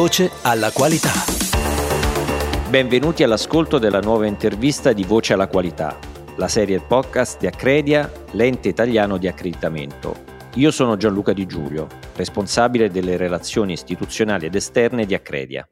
Voce alla qualità. Benvenuti all'ascolto della nuova intervista di Voce alla qualità, la serie podcast di Accredia, l'ente italiano di accreditamento. Io sono Gianluca Di Giulio, responsabile delle relazioni istituzionali ed esterne di Accredia.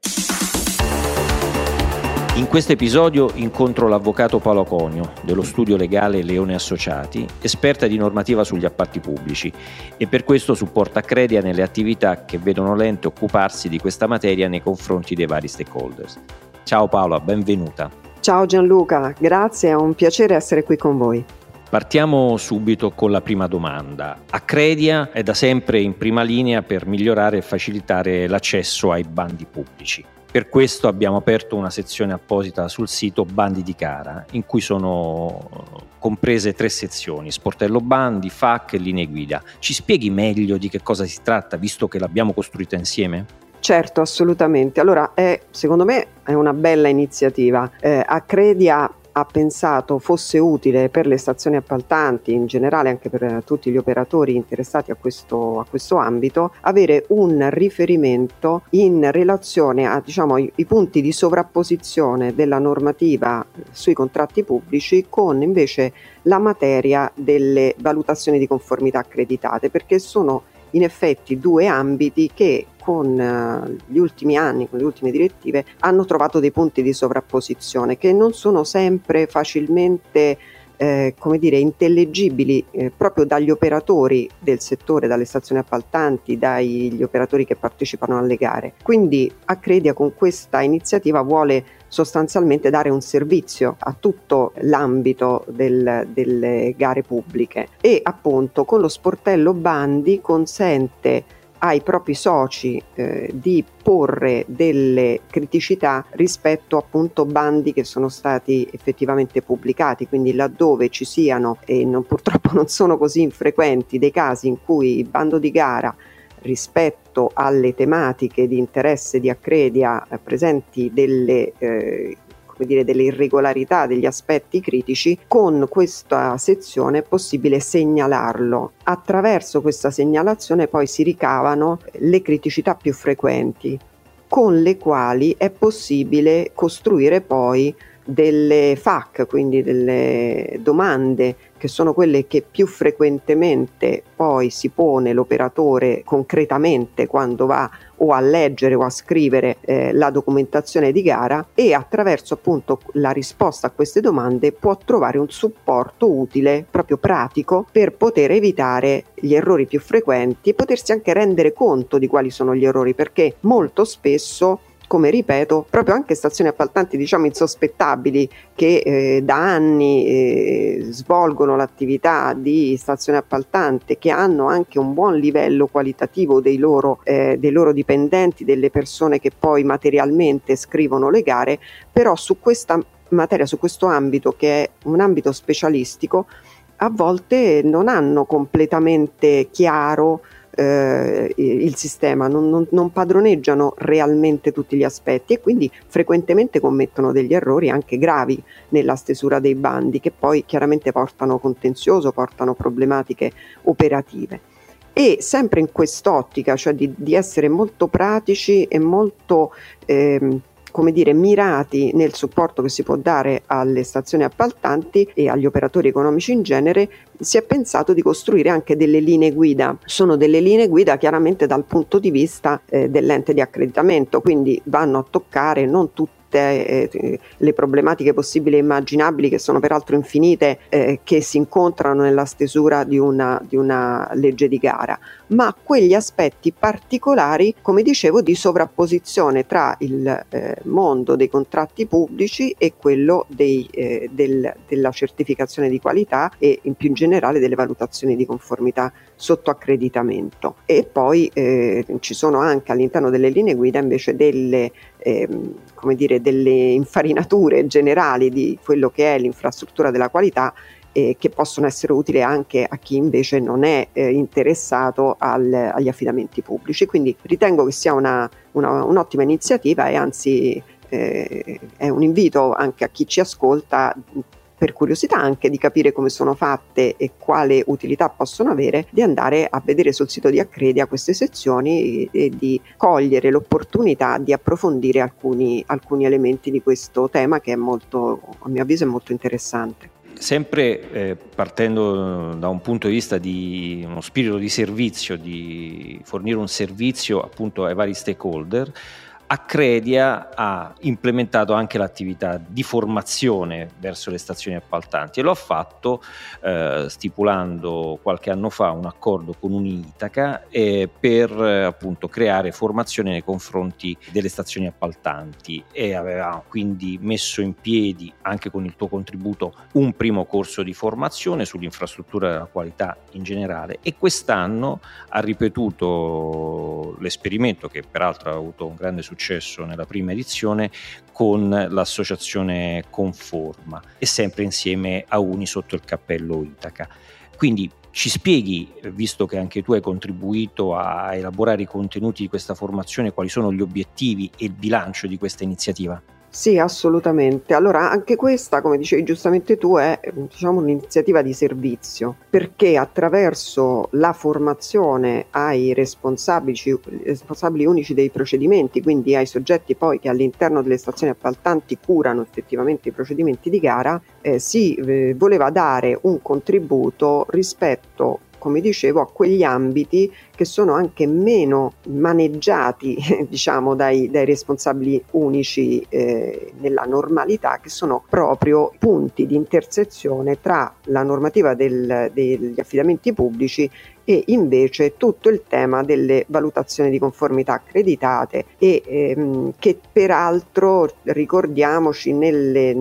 In questo episodio incontro l'avvocato Paolo Conio dello studio legale Leone Associati, esperta di normativa sugli appalti pubblici e per questo supporta Credia nelle attività che vedono l'ente occuparsi di questa materia nei confronti dei vari stakeholders. Ciao Paola, benvenuta. Ciao Gianluca, grazie, è un piacere essere qui con voi. Partiamo subito con la prima domanda. Accredia è da sempre in prima linea per migliorare e facilitare l'accesso ai bandi pubblici. Per questo abbiamo aperto una sezione apposita sul sito Bandi di Cara, in cui sono comprese tre sezioni, sportello bandi, FAC e linee guida. Ci spieghi meglio di che cosa si tratta, visto che l'abbiamo costruita insieme? Certo, assolutamente. Allora, è, secondo me è una bella iniziativa. Eh, Accredia ha pensato fosse utile per le stazioni appaltanti, in generale anche per tutti gli operatori interessati a questo, a questo ambito, avere un riferimento in relazione a diciamo, i punti di sovrapposizione della normativa sui contratti pubblici con invece la materia delle valutazioni di conformità accreditate, perché sono in effetti due ambiti che con eh, gli ultimi anni, con le ultime direttive, hanno trovato dei punti di sovrapposizione che non sono sempre facilmente eh, come dire, intellegibili eh, proprio dagli operatori del settore, dalle stazioni appaltanti, dagli operatori che partecipano alle gare. Quindi Accredia con questa iniziativa vuole sostanzialmente dare un servizio a tutto l'ambito del, delle gare pubbliche. E appunto con lo sportello bandi consente ai propri soci eh, di porre delle criticità rispetto appunto bandi che sono stati effettivamente pubblicati, quindi laddove ci siano e non, purtroppo non sono così infrequenti dei casi in cui il bando di gara rispetto alle tematiche di interesse di Accredia eh, presenti delle eh, dire, delle irregolarità, degli aspetti critici, con questa sezione è possibile segnalarlo. Attraverso questa segnalazione poi si ricavano le criticità più frequenti, con le quali è possibile costruire poi delle FAC, quindi delle domande che sono quelle che più frequentemente poi si pone l'operatore concretamente quando va o a leggere o a scrivere eh, la documentazione di gara e attraverso appunto la risposta a queste domande può trovare un supporto utile, proprio pratico, per poter evitare gli errori più frequenti e potersi anche rendere conto di quali sono gli errori, perché molto spesso come ripeto, proprio anche stazioni appaltanti diciamo insospettabili che eh, da anni eh, svolgono l'attività di stazione appaltante, che hanno anche un buon livello qualitativo dei loro, eh, dei loro dipendenti, delle persone che poi materialmente scrivono le gare, però su questa materia, su questo ambito che è un ambito specialistico, a volte non hanno completamente chiaro eh, il sistema, non, non, non, padroneggiano realmente tutti gli aspetti e quindi frequentemente commettono degli errori anche gravi nella stesura dei bandi che poi chiaramente portano contenzioso, portano problematiche operative. E sempre in quest'ottica, cioè di, di essere molto pratici e molto eh, come dire, mirati nel supporto che si può dare alle stazioni appaltanti e agli operatori economici in genere, si è pensato di costruire anche delle linee guida. Sono delle linee guida chiaramente dal punto di vista eh, dell'ente di accreditamento, quindi vanno a toccare non tutti tutte eh, le problematiche possibili e immaginabili, che sono peraltro infinite, eh, che si incontrano nella stesura di una, di una legge di gara, ma quegli aspetti particolari, come dicevo, di sovrapposizione tra il eh, mondo dei contratti pubblici e quello dei, eh, del, della certificazione di qualità e in più in generale delle valutazioni di conformità sotto accreditamento. E poi eh, ci sono anche all'interno delle linee guida invece delle come dire, delle infarinature generali di quello che è l'infrastruttura della qualità eh, che possono essere utili anche a chi invece non è eh, interessato al, agli affidamenti pubblici. Quindi ritengo che sia una, una, un'ottima iniziativa e anzi eh, è un invito anche a chi ci ascolta per curiosità anche di capire come sono fatte e quale utilità possono avere, di andare a vedere sul sito di Accredia queste sezioni e di cogliere l'opportunità di approfondire alcuni, alcuni elementi di questo tema che è molto, a mio avviso, è molto interessante. Sempre eh, partendo da un punto di vista di uno spirito di servizio, di fornire un servizio appunto ai vari stakeholder, Accredia ha implementato anche l'attività di formazione verso le stazioni appaltanti e lo ha fatto eh, stipulando qualche anno fa un accordo con Unitaca eh, per eh, appunto creare formazione nei confronti delle stazioni appaltanti. E aveva quindi messo in piedi anche con il tuo contributo un primo corso di formazione sull'infrastruttura della qualità in generale. E quest'anno ha ripetuto l'esperimento che peraltro ha avuto un grande successo successo nella prima edizione con l'associazione Conforma e sempre insieme a Uni sotto il cappello Itaca. Quindi ci spieghi, visto che anche tu hai contribuito a elaborare i contenuti di questa formazione, quali sono gli obiettivi e il bilancio di questa iniziativa? Sì, assolutamente. Allora, anche questa, come dicevi giustamente tu, è diciamo, un'iniziativa di servizio, perché attraverso la formazione ai responsabili, responsabili unici dei procedimenti, quindi ai soggetti poi che all'interno delle stazioni appaltanti curano effettivamente i procedimenti di gara, eh, si eh, voleva dare un contributo rispetto come dicevo, a quegli ambiti che sono anche meno maneggiati diciamo, dai, dai responsabili unici eh, nella normalità, che sono proprio punti di intersezione tra la normativa del, degli affidamenti pubblici e invece tutto il tema delle valutazioni di conformità accreditate e ehm, che peraltro ricordiamoci nelle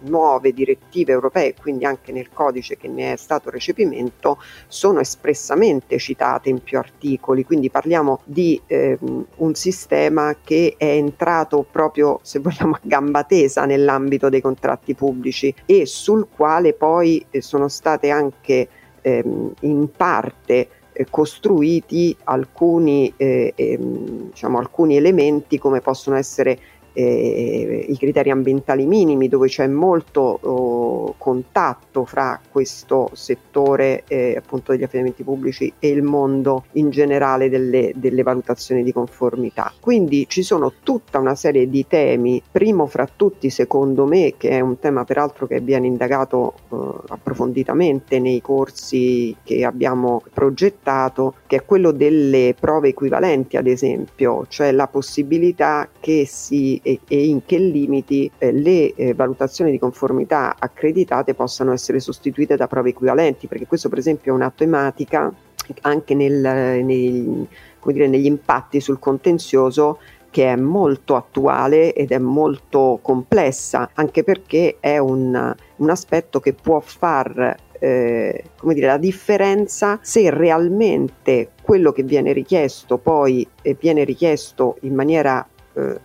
nuove direttive europee, quindi anche nel codice che ne è stato recepimento, sono espressamente citate in più articoli, quindi parliamo di ehm, un sistema che è entrato proprio, se vogliamo, a gamba tesa nell'ambito dei contratti pubblici e sul quale poi eh, sono state anche ehm, in parte eh, costruiti alcuni, eh, ehm, diciamo, alcuni elementi come possono essere eh, i criteri ambientali minimi dove c'è molto oh, contatto fra questo settore eh, appunto degli affidamenti pubblici e il mondo in generale delle, delle, valutazioni di conformità. Quindi ci sono tutta una serie di temi, primo fra tutti secondo me, che è un tema peraltro che viene indagato eh, approfonditamente nei corsi che abbiamo progettato, che è quello delle prove equivalenti ad esempio, cioè la possibilità che si e, e in che limiti eh, le eh, valutazioni di conformità accreditate possano essere sostituite da prove equivalenti, perché questo per esempio è un'automatica anche nel, nei, dire, negli impatti sul contenzioso che è molto attuale ed è molto complessa, anche perché è un, un aspetto che può far eh, come dire, la differenza se realmente quello che viene richiesto poi eh, viene richiesto in maniera eh,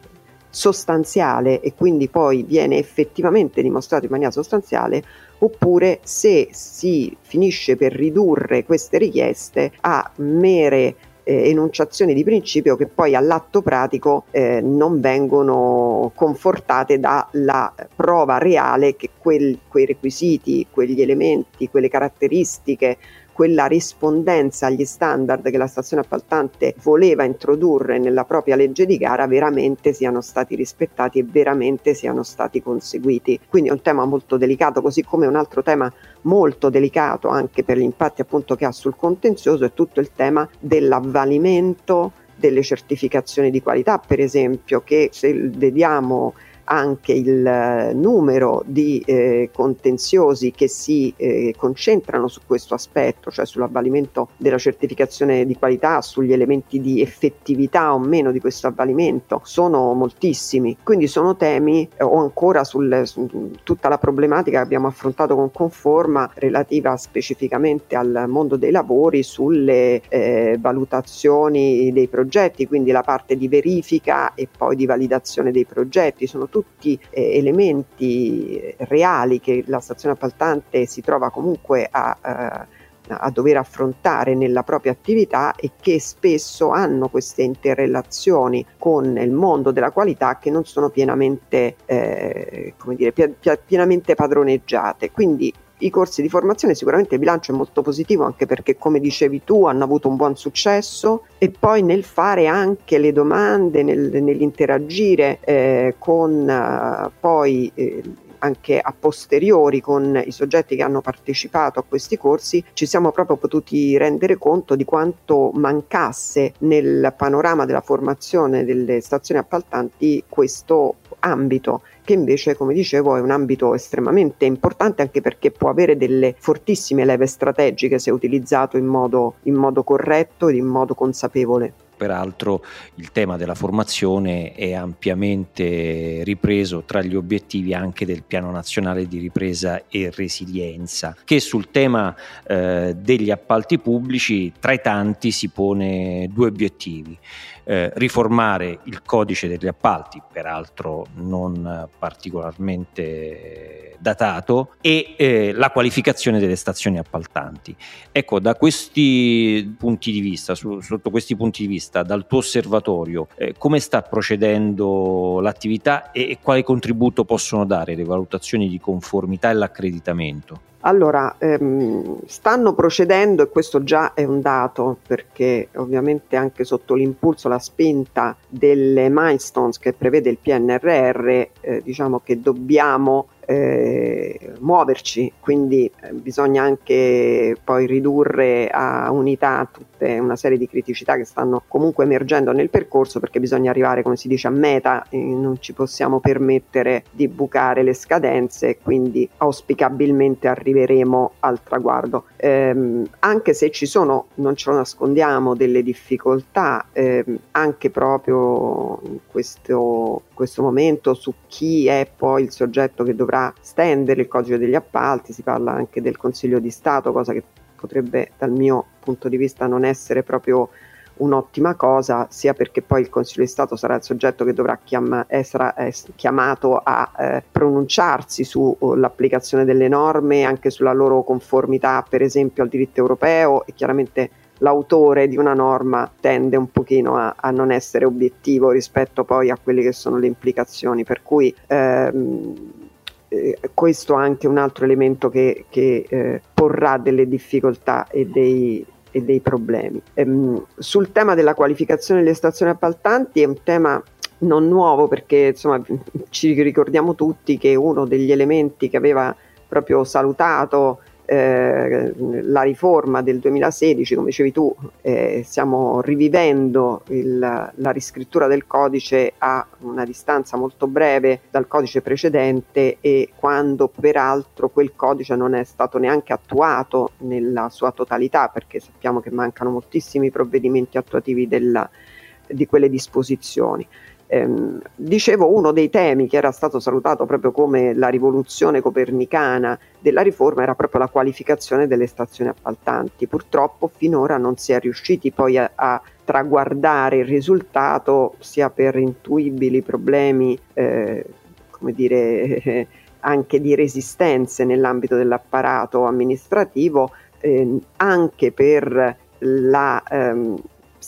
sostanziale e quindi poi viene effettivamente dimostrato in maniera sostanziale oppure se si finisce per ridurre queste richieste a mere eh, enunciazioni di principio che poi all'atto pratico eh, non vengono confortate dalla prova reale che quel, quei requisiti, quegli elementi, quelle caratteristiche quella rispondenza agli standard che la stazione appaltante voleva introdurre nella propria legge di gara veramente siano stati rispettati e veramente siano stati conseguiti. Quindi è un tema molto delicato, così come un altro tema molto delicato anche per gli impatti appunto che ha sul contenzioso è tutto il tema dell'avvalimento delle certificazioni di qualità, per esempio, che se vediamo anche il eh, numero di eh, contenziosi che si eh, concentrano su questo aspetto, cioè sull'avvalimento della certificazione di qualità, sugli elementi di effettività o meno di questo avvalimento, sono moltissimi. Quindi sono temi eh, o ancora sul, su tutta la problematica che abbiamo affrontato con Conforma relativa specificamente al mondo dei lavori, sulle eh, valutazioni dei progetti, quindi la parte di verifica e poi di validazione dei progetti. Sono tutti eh, elementi reali che la stazione appaltante si trova comunque a, eh, a dover affrontare nella propria attività e che spesso hanno queste interrelazioni con il mondo della qualità che non sono pienamente, eh, come dire, pienamente padroneggiate. Quindi i corsi di formazione sicuramente il bilancio è molto positivo anche perché come dicevi tu hanno avuto un buon successo. E poi nel fare anche le domande, nel, nell'interagire eh, con eh, poi eh, anche a posteriori con i soggetti che hanno partecipato a questi corsi, ci siamo proprio potuti rendere conto di quanto mancasse nel panorama della formazione delle stazioni appaltanti questo ambito che invece, come dicevo, è un ambito estremamente importante anche perché può avere delle fortissime leve strategiche se utilizzato in modo, in modo corretto ed in modo consapevole. Peraltro il tema della formazione è ampiamente ripreso tra gli obiettivi anche del Piano Nazionale di Ripresa e Resilienza, che sul tema eh, degli appalti pubblici tra i tanti si pone due obiettivi eh, riformare il codice degli appalti, peraltro non particolarmente datato, e eh, la qualificazione delle stazioni appaltanti. Ecco, da questi punti di vista, su, sotto questi punti di vista, dal tuo osservatorio, eh, come sta procedendo l'attività e, e quale contributo possono dare le valutazioni di conformità e l'accreditamento? Allora, ehm, stanno procedendo e questo già è un dato perché ovviamente anche sotto l'impulso, la spinta delle milestones che prevede il PNRR, eh, diciamo che dobbiamo eh, muoverci, quindi eh, bisogna anche poi ridurre a unità tutte una serie di criticità che stanno comunque emergendo nel percorso perché bisogna arrivare, come si dice, a meta e non ci possiamo permettere di bucare le scadenze, quindi auspicabilmente arriveremo al traguardo. Eh, anche se ci sono, non ce lo nascondiamo, delle difficoltà ehm, anche proprio in questo, questo momento su chi è poi il soggetto che dovrà stendere il codice degli appalti, si parla anche del Consiglio di Stato, cosa che potrebbe dal mio punto di vista non essere proprio un'ottima cosa, sia perché poi il Consiglio di Stato sarà il soggetto che dovrà chiama, essere chiamato a eh, pronunciarsi sull'applicazione delle norme, anche sulla loro conformità, per esempio, al diritto europeo e chiaramente l'autore di una norma tende un pochino a, a, non essere obiettivo rispetto poi a quelle che sono le implicazioni, per cui ehm, eh, questo è anche un altro elemento che, che eh, porrà delle difficoltà e dei, e dei problemi. Ehm, sul tema della qualificazione delle stazioni appaltanti è un tema non nuovo perché insomma ci ricordiamo tutti che uno degli elementi che aveva proprio salutato eh, la riforma del 2016, come dicevi tu, eh, stiamo rivivendo il, la riscrittura del codice a una distanza molto breve dal codice precedente e quando peraltro quel codice non è stato neanche attuato nella sua totalità perché sappiamo che mancano moltissimi provvedimenti attuativi della, di quelle disposizioni. Ehm, dicevo, uno dei temi che era stato salutato proprio come la rivoluzione copernicana della riforma era proprio la qualificazione delle stazioni appaltanti. Purtroppo finora non si è riusciti poi a, a traguardare il risultato sia per intuibili problemi, eh, come dire, anche di resistenze nell'ambito dell'apparato amministrativo, eh, anche per la ehm,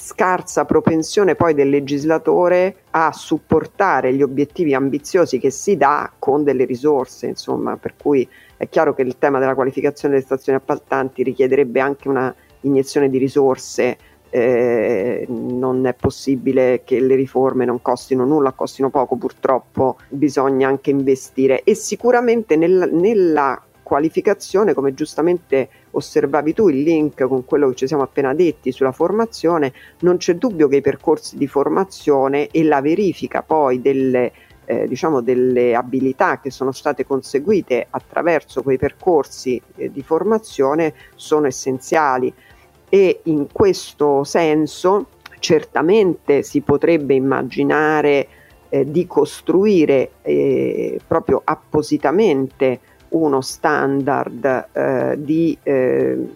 scarsa propensione poi del legislatore a supportare gli obiettivi ambiziosi che si dà con delle risorse, insomma, per cui è chiaro che il tema della qualificazione delle stazioni appaltanti richiederebbe anche una iniezione di risorse eh, non è possibile che le riforme non costino nulla, costino poco, purtroppo bisogna anche investire e sicuramente nel, nella qualificazione, come giustamente osservavi tu il link con quello che ci siamo appena detti sulla formazione, non c'è dubbio che i percorsi di formazione e la verifica poi delle, eh, diciamo delle abilità che sono state conseguite attraverso quei percorsi eh, di formazione sono essenziali. E in questo senso certamente si potrebbe immaginare eh, di costruire eh, proprio appositamente uno standard eh, di eh,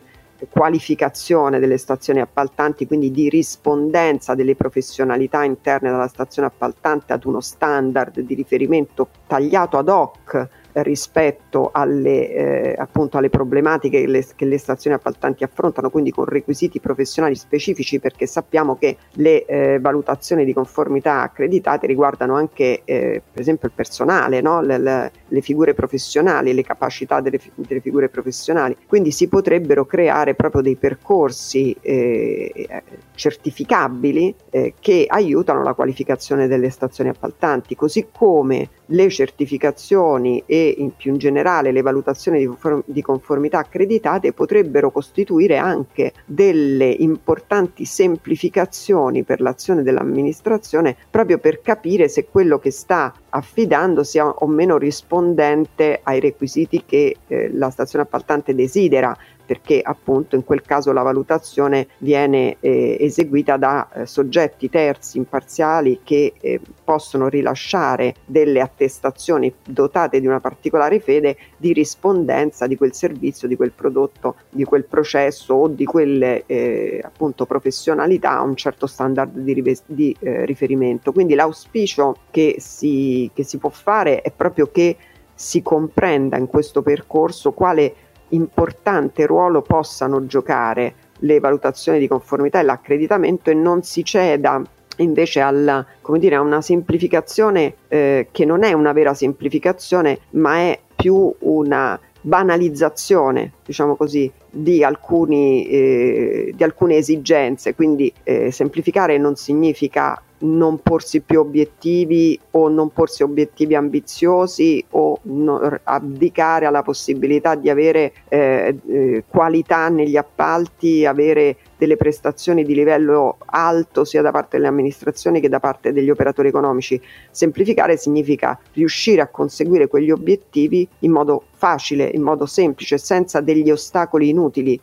qualificazione delle stazioni appaltanti, quindi di rispondenza delle professionalità interne della stazione appaltante ad uno standard di riferimento tagliato ad hoc rispetto alle, eh, appunto alle problematiche che le, che le, stazioni appaltanti affrontano, quindi con requisiti professionali specifici, perché sappiamo che le eh, valutazioni di conformità accreditate riguardano anche eh, per esempio il personale, no? le, le, le, figure professionali, le capacità delle, delle, figure professionali, quindi si potrebbero creare proprio dei percorsi eh, certificabili eh, che aiutano la qualificazione delle stazioni appaltanti, così come le certificazioni e in più in generale le valutazioni di, di conformità accreditate potrebbero costituire anche delle importanti semplificazioni per l'azione dell'amministrazione proprio per capire se quello che sta affidando sia o meno rispondente ai requisiti che eh, la stazione appaltante desidera perché appunto in quel caso la valutazione viene eh, eseguita da eh, soggetti terzi imparziali che eh, possono rilasciare delle attestazioni dotate di una particolare fede di rispondenza di quel servizio, di quel prodotto, di quel processo o di quelle eh, appunto professionalità a un certo standard di, rive- di eh, riferimento. Quindi l'auspicio che si, che si può fare è proprio che si comprenda in questo percorso quale importante ruolo possano giocare le valutazioni di conformità e l'accreditamento e non si ceda invece alla, dire, a una semplificazione eh, che non è una vera semplificazione ma è più una banalizzazione, diciamo così, di, alcuni, eh, di alcune esigenze. Quindi eh, semplificare non significa non porsi più obiettivi o non porsi obiettivi ambiziosi o no, abdicare alla possibilità di avere eh, eh, qualità negli appalti, avere delle prestazioni di livello alto sia da parte delle amministrazioni che da parte degli operatori economici. Semplificare significa riuscire a conseguire quegli obiettivi in modo facile, in modo semplice, senza degli ostacoli inutili.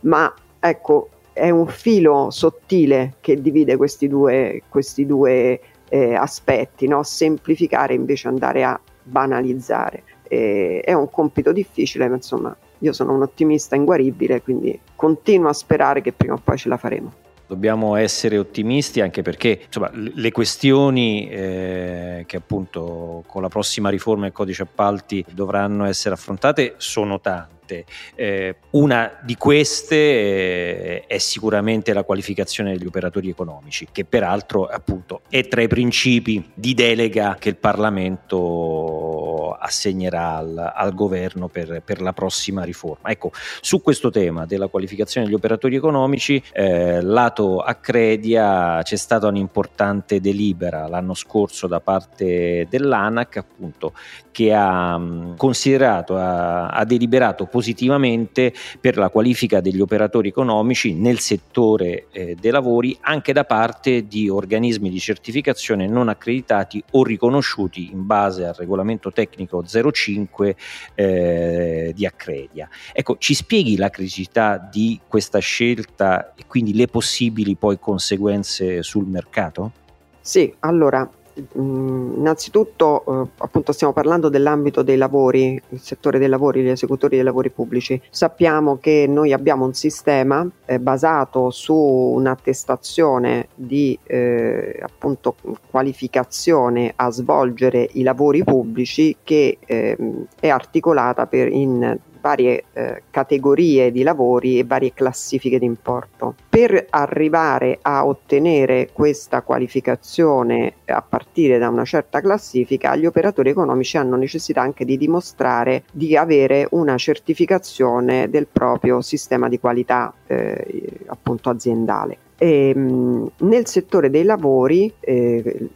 Ma ecco, è un filo sottile che divide questi due, questi due eh, aspetti, no? semplificare invece andare a banalizzare. Eh, è un compito difficile, ma insomma io sono un ottimista inguaribile, quindi continuo a sperare che prima o poi ce la faremo. Dobbiamo essere ottimisti anche perché insomma, le questioni eh, che appunto con la prossima riforma del codice appalti dovranno essere affrontate sono tante sicuramente. Eh, una di queste eh, è sicuramente la qualificazione degli operatori economici, che peraltro appunto è tra i principi di delega che il Parlamento assegnerà al, al governo per, per, la prossima riforma. Ecco, su questo tema della qualificazione degli operatori economici, eh, lato Accredia c'è stata un'importante delibera l'anno scorso da parte dell'ANAC, appunto, che ha considerato, ha, ha deliberato positivamente per la qualifica degli operatori economici nel settore eh, dei lavori anche da parte di organismi di certificazione non accreditati o riconosciuti in base al regolamento tecnico 05 eh, di Accredia. Ecco, ci spieghi la criticità di questa scelta e quindi le possibili poi conseguenze sul mercato? Sì, allora innanzitutto eh, appunto stiamo parlando dell'ambito dei lavori, il settore dei lavori, gli esecutori dei lavori pubblici. Sappiamo che noi abbiamo un sistema eh, basato su un'attestazione di eh, appunto qualificazione a svolgere i lavori pubblici che ehm, è articolata per in varie eh, categorie di lavori e varie classifiche di importo. Per arrivare a ottenere questa qualificazione a partire da una certa classifica, gli operatori economici hanno necessità anche di dimostrare di avere una certificazione del proprio sistema di qualità eh, appunto aziendale. Ehm, nel settore dei lavori, eh,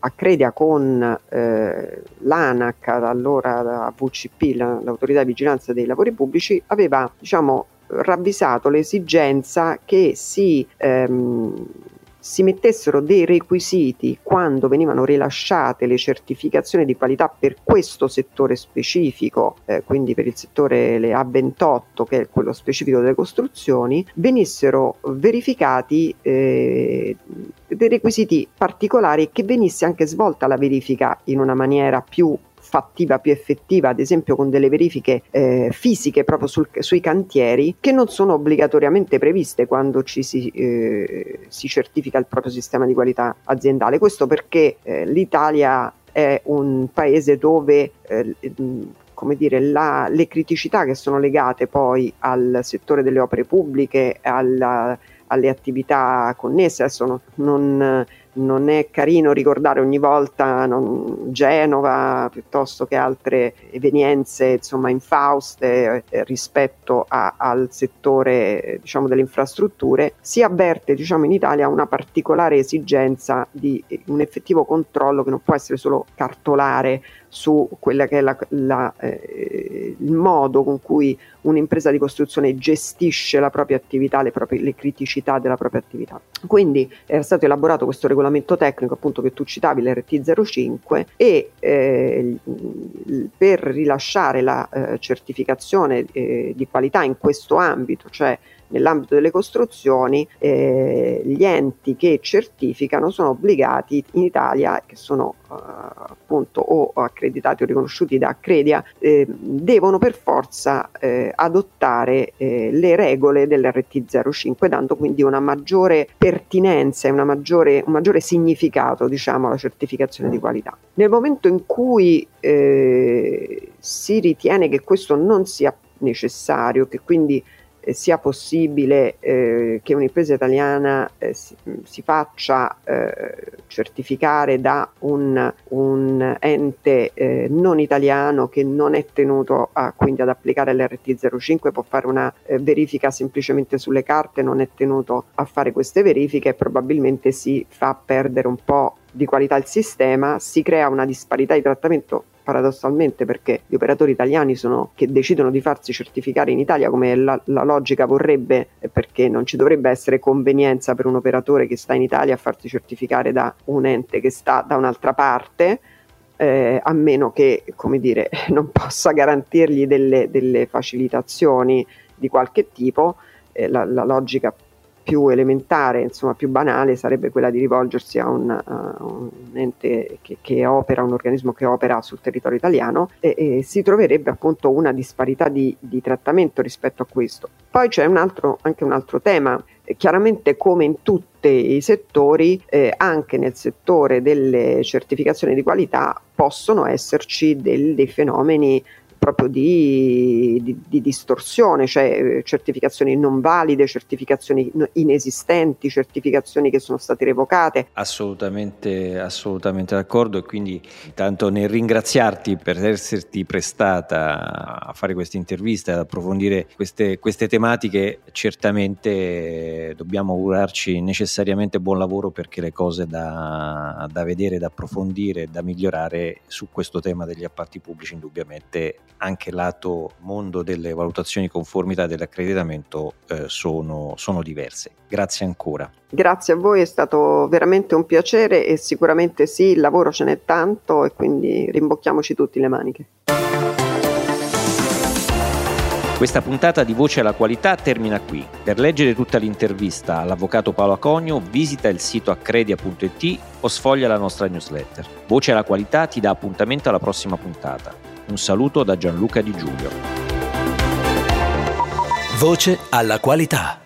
Accredia con eh, l'ANAC, allora la VCP, la, l'autorità di vigilanza dei lavori pubblici, aveva diciamo, ravvisato l'esigenza che si ehm, si mettessero dei requisiti quando venivano rilasciate le certificazioni di qualità per questo settore specifico, eh, quindi per il settore le A28 che è quello specifico delle costruzioni, venissero verificati eh, dei requisiti particolari e che venisse anche svolta la verifica in una maniera più fattiva, più effettiva, ad esempio con delle verifiche eh, fisiche proprio sul, sui cantieri, che non sono obbligatoriamente previste quando ci si, eh, si certifica il proprio sistema di qualità aziendale. Questo perché eh, l'Italia è un paese dove eh, come dire, la, le criticità che sono legate poi al settore delle opere pubbliche, alla, alle attività connesse. Adesso non, non non è carino ricordare ogni volta non, Genova piuttosto che altre evenienze insomma, infauste eh, rispetto a, al settore diciamo, delle infrastrutture, si avverte diciamo, in Italia una particolare esigenza di un effettivo controllo che non può essere solo cartolare su quella che è la, la, eh, il modo con cui un'impresa di costruzione gestisce la propria attività, le, proprie, le criticità della propria attività. Quindi era stato elaborato questo regolamento tecnico appunto che tu citavi, l'RT05 e eh, per rilasciare la eh, certificazione eh, di qualità in questo ambito, cioè nell'ambito delle costruzioni eh, gli enti che certificano sono obbligati in Italia, che sono eh, appunto o accreditati o riconosciuti da Accredia, eh, devono per forza eh, adottare eh, le regole dell'RT05, dando quindi una maggiore pertinenza e una maggiore, un maggiore significato diciamo, alla certificazione di qualità. Nel momento in cui eh, si ritiene che questo non sia necessario, che quindi sia possibile eh, che un'impresa italiana eh, si, si, faccia eh, certificare da un, un ente eh, non italiano che non è tenuto a, quindi ad applicare l'RT05, può fare una eh, verifica semplicemente sulle carte, non è tenuto a fare queste verifiche e probabilmente si fa perdere un po' di qualità il sistema, si crea una disparità di trattamento paradossalmente perché gli operatori italiani sono, che decidono di farsi certificare in Italia come la, la logica vorrebbe perché non ci dovrebbe essere convenienza per un operatore che sta in Italia a farsi certificare da un ente che sta da un'altra parte eh, a meno che come dire, non possa garantirgli delle, delle facilitazioni di qualche tipo eh, la, la logica più elementare, insomma più banale, sarebbe quella di rivolgersi a un, a un ente che, che, opera, un organismo che opera sul territorio italiano e, e si troverebbe appunto una disparità di, di, trattamento rispetto a questo. Poi c'è un altro, anche un altro tema, chiaramente come in tutti i settori, eh, anche nel settore delle certificazioni di qualità possono esserci del, dei fenomeni proprio di, di, di, distorsione, cioè eh, certificazioni non valide, certificazioni inesistenti, certificazioni che sono state revocate. Assolutamente, assolutamente d'accordo e quindi tanto nel ringraziarti per esserti prestata a fare questa intervista, ad approfondire queste, queste tematiche, certamente dobbiamo augurarci necessariamente buon lavoro perché le cose da, da vedere, da approfondire, da migliorare su questo tema degli appalti pubblici indubbiamente anche lato mondo delle valutazioni conformità dell'accreditamento eh, sono, sono diverse. Grazie ancora. Grazie a voi, è stato veramente un piacere e sicuramente sì, il lavoro ce n'è tanto e quindi rimbocchiamoci tutti le maniche. Questa puntata di Voce alla Qualità termina qui. Per leggere tutta l'intervista all'avvocato Paolo Acogno visita il sito accredia.it o sfoglia la nostra newsletter. Voce alla Qualità ti dà appuntamento alla prossima puntata. Un saluto da Gianluca Di Giulio. Voce alla qualità.